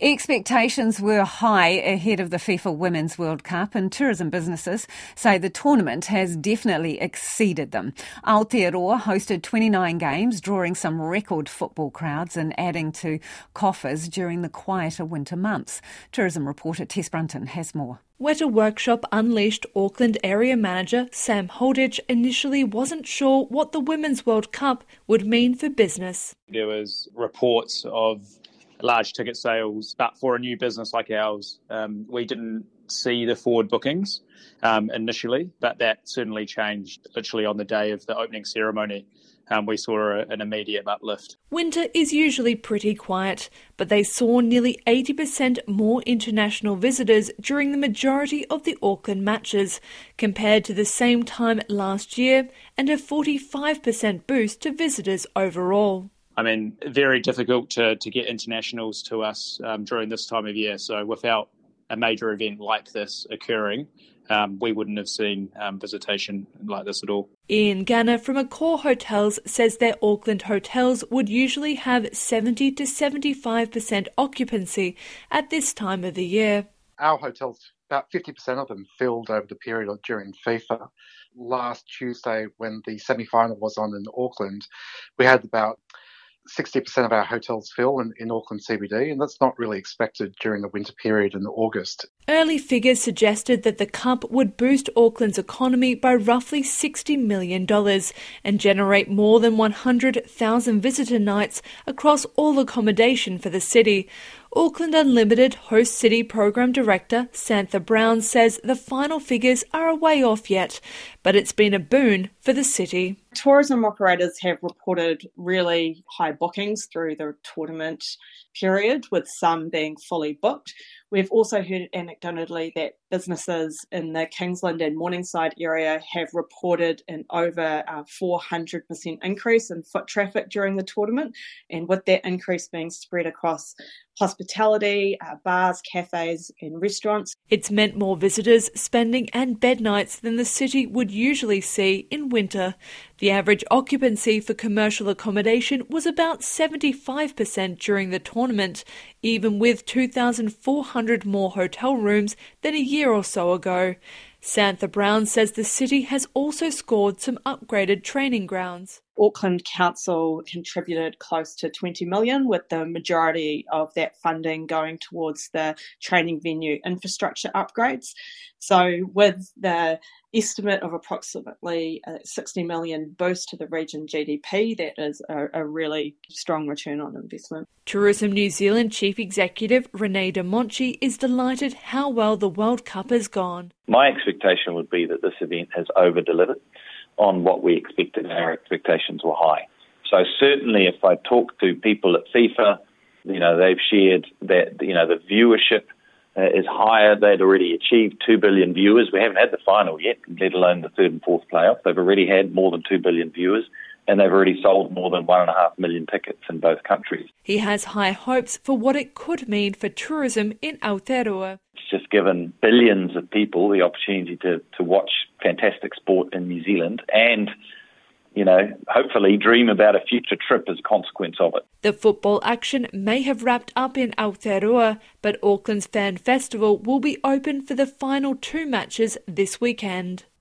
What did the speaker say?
Expectations were high ahead of the FIFA Women's World Cup, and tourism businesses say the tournament has definitely exceeded them. Aotearoa hosted 29 games, drawing some record football crowds and adding to coffers during the quieter winter months. Tourism reporter Tess Brunton has more. Weta Workshop Unleashed Auckland area manager Sam Holditch initially wasn't sure what the Women's World Cup would mean for business. There was reports of large ticket sales. But for a new business like ours, um, we didn't see the forward bookings um, initially, but that certainly changed literally on the day of the opening ceremony. Um, we saw a, an immediate uplift. Winter is usually pretty quiet, but they saw nearly 80% more international visitors during the majority of the Auckland matches compared to the same time last year and a 45% boost to visitors overall. I mean, very difficult to, to get internationals to us um, during this time of year. So without a major event like this occurring, um, we wouldn't have seen um, visitation like this at all. Ian Ganner from Accor Hotels says their Auckland hotels would usually have 70 to 75% occupancy at this time of the year. Our hotels, about 50% of them filled over the period of, during FIFA. Last Tuesday, when the semi final was on in Auckland, we had about 60% of our hotels fill in, in Auckland CBD, and that's not really expected during the winter period in August. Early figures suggested that the Cup would boost Auckland's economy by roughly $60 million and generate more than 100,000 visitor nights across all accommodation for the city. Auckland Unlimited Host City Program Director Santha Brown says the final figures are a way off yet, but it's been a boon for the city. Tourism operators have reported really high bookings through the tournament period, with some being fully booked. We've also heard anecdotally that businesses in the Kingsland and Morningside area have reported an over uh, 400% increase in foot traffic during the tournament, and with that increase being spread across hospitality, uh, bars, cafes, and restaurants. It's meant more visitors, spending, and bed nights than the city would usually see in winter. The average occupancy for commercial accommodation was about 75% during the tournament, even with 2,400 more hotel rooms than a year or so ago. Santha Brown says the city has also scored some upgraded training grounds. Auckland Council contributed close to 20 million, with the majority of that funding going towards the training venue infrastructure upgrades. So, with the estimate of approximately uh, 60 million boost to the region GDP, that is a, a really strong return on investment. Tourism New Zealand Chief Executive René de Monchy is delighted how well the World Cup has gone. My expectation would be that this event has over delivered on what we expected. Our expectations were high. So certainly, if I talk to people at FIFA, you know they've shared that you know the viewership uh, is higher. They'd already achieved two billion viewers. We haven't had the final yet, let alone the third and fourth playoff. They've already had more than two billion viewers. And they've already sold more than one and a half million tickets in both countries. He has high hopes for what it could mean for tourism in Aotearoa. It's just given billions of people the opportunity to, to watch fantastic sport in New Zealand and you know, hopefully dream about a future trip as a consequence of it. The football action may have wrapped up in Aotearoa, but Auckland's Fan Festival will be open for the final two matches this weekend.